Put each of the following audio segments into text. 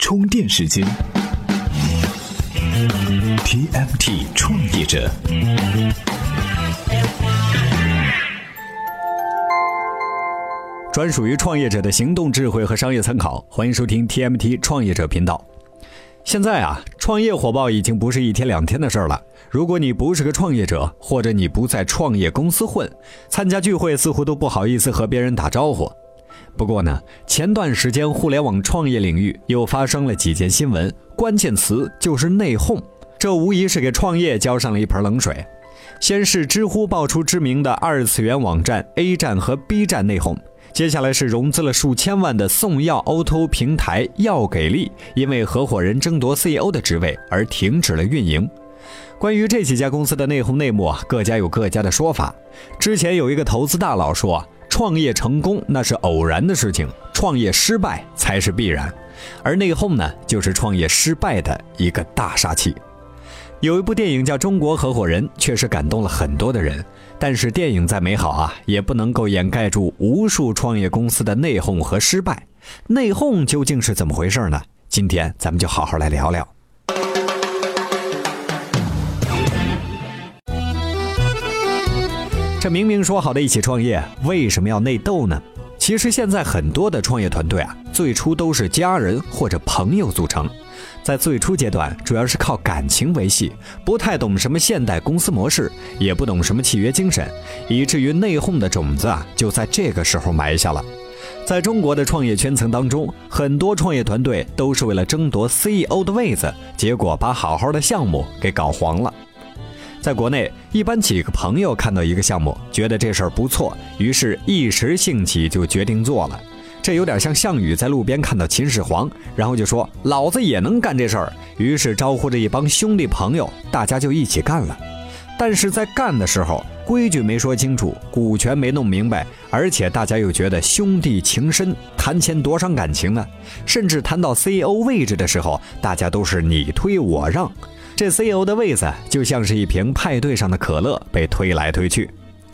充电时间，TMT 创业者，专属于创业者的行动智慧和商业参考。欢迎收听 TMT 创业者频道。现在啊，创业火爆已经不是一天两天的事儿了。如果你不是个创业者，或者你不在创业公司混，参加聚会似乎都不好意思和别人打招呼。不过呢，前段时间互联网创业领域又发生了几件新闻，关键词就是内讧，这无疑是给创业浇上了一盆冷水。先是知乎爆出知名的二次元网站 A 站和 B 站内讧，接下来是融资了数千万的送药 O2O 平台药给力，因为合伙人争夺 CEO 的职位而停止了运营。关于这几家公司的内讧内幕啊，各家有各家的说法。之前有一个投资大佬说。创业成功那是偶然的事情，创业失败才是必然。而内讧呢，就是创业失败的一个大杀器。有一部电影叫《中国合伙人》，确实感动了很多的人。但是电影再美好啊，也不能够掩盖住无数创业公司的内讧和失败。内讧究竟是怎么回事呢？今天咱们就好好来聊聊。这明明说好的一起创业，为什么要内斗呢？其实现在很多的创业团队啊，最初都是家人或者朋友组成，在最初阶段主要是靠感情维系，不太懂什么现代公司模式，也不懂什么契约精神，以至于内讧的种子啊就在这个时候埋下了。在中国的创业圈层当中，很多创业团队都是为了争夺 CEO 的位子，结果把好好的项目给搞黄了。在国内，一般几个朋友看到一个项目，觉得这事儿不错，于是一时兴起就决定做了。这有点像项羽在路边看到秦始皇，然后就说：“老子也能干这事儿。”于是招呼着一帮兄弟朋友，大家就一起干了。但是在干的时候，规矩没说清楚，股权没弄明白，而且大家又觉得兄弟情深，谈钱多伤感情呢。甚至谈到 CEO 位置的时候，大家都是你推我让。这 CEO 的位子就像是一瓶派对上的可乐，被推来推去。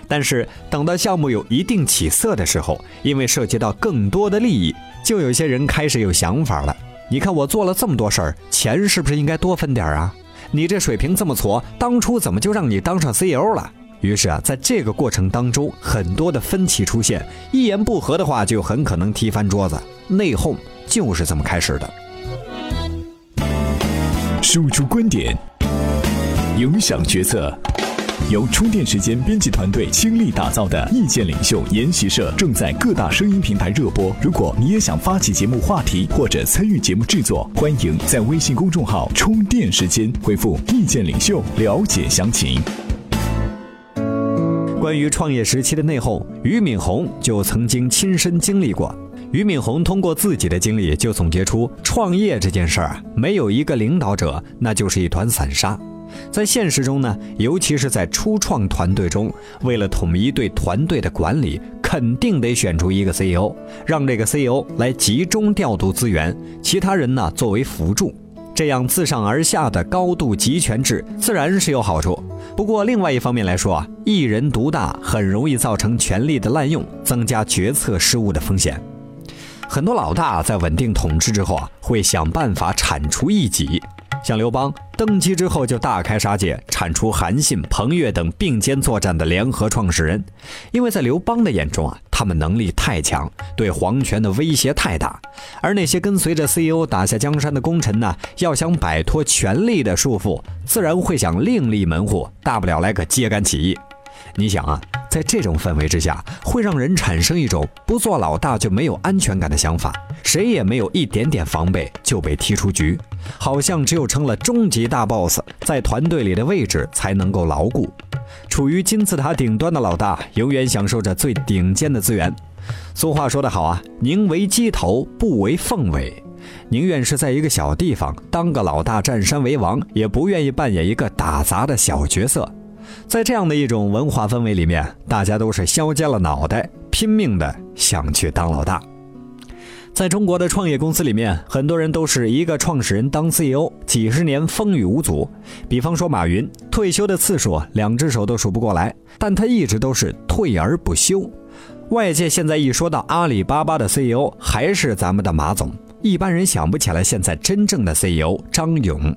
但是等到项目有一定起色的时候，因为涉及到更多的利益，就有些人开始有想法了。你看我做了这么多事儿，钱是不是应该多分点啊？你这水平这么矬，当初怎么就让你当上 CEO 了？于是啊，在这个过程当中，很多的分歧出现，一言不合的话，就很可能踢翻桌子。内讧就是这么开始的。输出观点，影响决策。由充电时间编辑团队倾力打造的意见领袖研习社正在各大声音平台热播。如果你也想发起节目话题或者参与节目制作，欢迎在微信公众号“充电时间”回复“意见领袖”了解详情。关于创业时期的内讧，俞敏洪就曾经亲身经历过。俞敏洪通过自己的经历，就总结出创业这件事儿啊，没有一个领导者，那就是一团散沙。在现实中呢，尤其是在初创团队中，为了统一对团队的管理，肯定得选出一个 CEO，让这个 CEO 来集中调度资源，其他人呢作为辅助。这样自上而下的高度集权制，自然是有好处。不过另外一方面来说啊，一人独大很容易造成权力的滥用，增加决策失误的风险。很多老大在稳定统治之后啊，会想办法铲除异己。像刘邦登基之后就大开杀戒，铲除韩信、彭越等并肩作战的联合创始人，因为在刘邦的眼中啊，他们能力太强，对皇权的威胁太大。而那些跟随着 CEO 打下江山的功臣呢，要想摆脱权力的束缚，自然会想另立门户，大不了来个揭竿起义。你想啊。在这种氛围之下，会让人产生一种不做老大就没有安全感的想法，谁也没有一点点防备就被踢出局，好像只有成了终极大 boss，在团队里的位置才能够牢固。处于金字塔顶端的老大，永远享受着最顶尖的资源。俗话说得好啊，宁为鸡头，不为凤尾，宁愿是在一个小地方当个老大，占山为王，也不愿意扮演一个打杂的小角色。在这样的一种文化氛围里面，大家都是削尖了脑袋，拼命的想去当老大。在中国的创业公司里面，很多人都是一个创始人当 CEO，几十年风雨无阻。比方说马云，退休的次数两只手都数不过来，但他一直都是退而不休。外界现在一说到阿里巴巴的 CEO，还是咱们的马总。一般人想不起来现在真正的 CEO 张勇。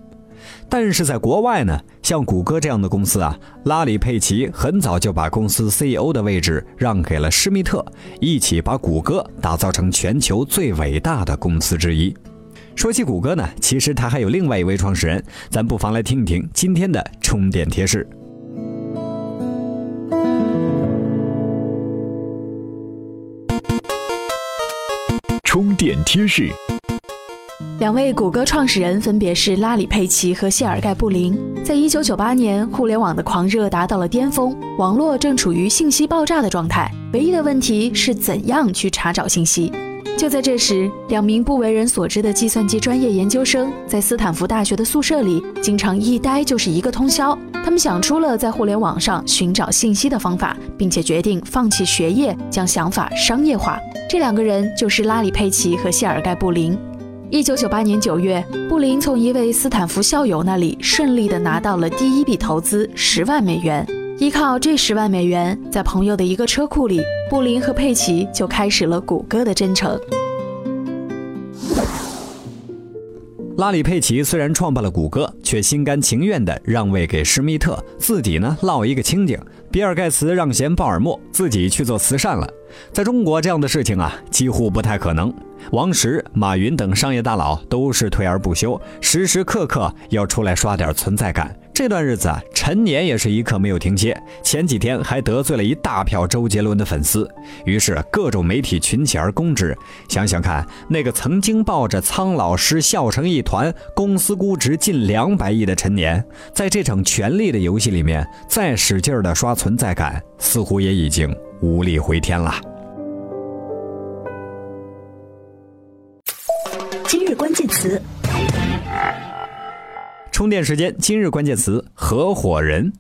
但是在国外呢，像谷歌这样的公司啊，拉里·佩奇很早就把公司 CEO 的位置让给了施密特，一起把谷歌打造成全球最伟大的公司之一。说起谷歌呢，其实他还有另外一位创始人，咱不妨来听一听今天的充电贴士。充电贴士。两位谷歌创始人分别是拉里·佩奇和谢尔盖·布林。在一九九八年，互联网的狂热达到了巅峰，网络正处于信息爆炸的状态。唯一的问题是怎样去查找信息。就在这时，两名不为人所知的计算机专业研究生在斯坦福大学的宿舍里，经常一待就是一个通宵。他们想出了在互联网上寻找信息的方法，并且决定放弃学业，将想法商业化。这两个人就是拉里·佩奇和谢尔盖·布林。一九九八年九月，布林从一位斯坦福校友那里顺利地拿到了第一笔投资十万美元。依靠这十万美元，在朋友的一个车库里，布林和佩奇就开始了谷歌的征程。拉里·佩奇虽然创办了谷歌，却心甘情愿地让位给施密特，自己呢落一个清净。比尔·盖茨让贤鲍尔默，自己去做慈善了。在中国，这样的事情啊，几乎不太可能。王石、马云等商业大佬都是退而不休，时时刻刻要出来刷点存在感。这段日子啊，陈年也是一刻没有停歇。前几天还得罪了一大票周杰伦的粉丝，于是各种媒体群起而攻之。想想看，那个曾经抱着苍老师笑成一团，公司估值近两百亿的陈年，在这场权力的游戏里面，再使劲的刷存在感，似乎也已经无力回天了。今日关键词。充电时间，今日关键词：合伙人。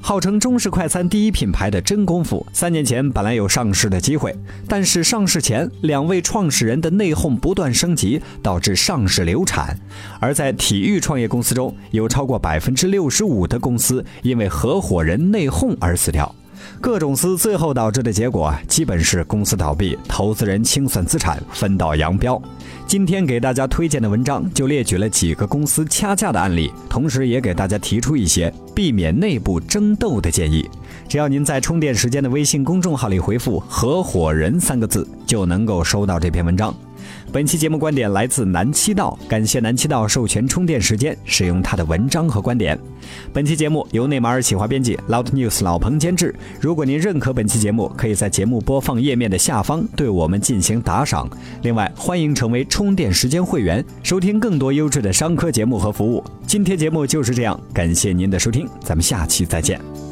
号称中式快餐第一品牌的真功夫，三年前本来有上市的机会，但是上市前两位创始人的内讧不断升级，导致上市流产。而在体育创业公司中，有超过百分之六十五的公司因为合伙人内讧而死掉。各种司最后导致的结果，基本是公司倒闭，投资人清算资产，分道扬镳。今天给大家推荐的文章就列举了几个公司掐架的案例，同时也给大家提出一些避免内部争斗的建议。只要您在充电时间的微信公众号里回复“合伙人”三个字，就能够收到这篇文章。本期节目观点来自南七道，感谢南七道授权充电时间使用他的文章和观点。本期节目由内马尔企划编辑，Loud News 老彭监制。如果您认可本期节目，可以在节目播放页面的下方对我们进行打赏。另外，欢迎成为充电时间会员，收听更多优质的商科节目和服务。今天节目就是这样，感谢您的收听，咱们下期再见。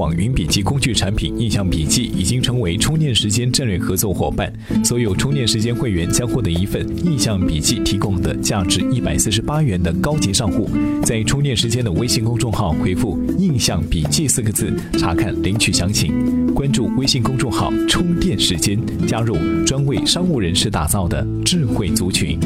网云笔记工具产品印象笔记已经成为充电时间战略合作伙伴，所有充电时间会员将获得一份印象笔记提供的价值一百四十八元的高级账户。在充电时间的微信公众号回复“印象笔记”四个字，查看领取详情。关注微信公众号“充电时间”，加入专为商务人士打造的智慧族群。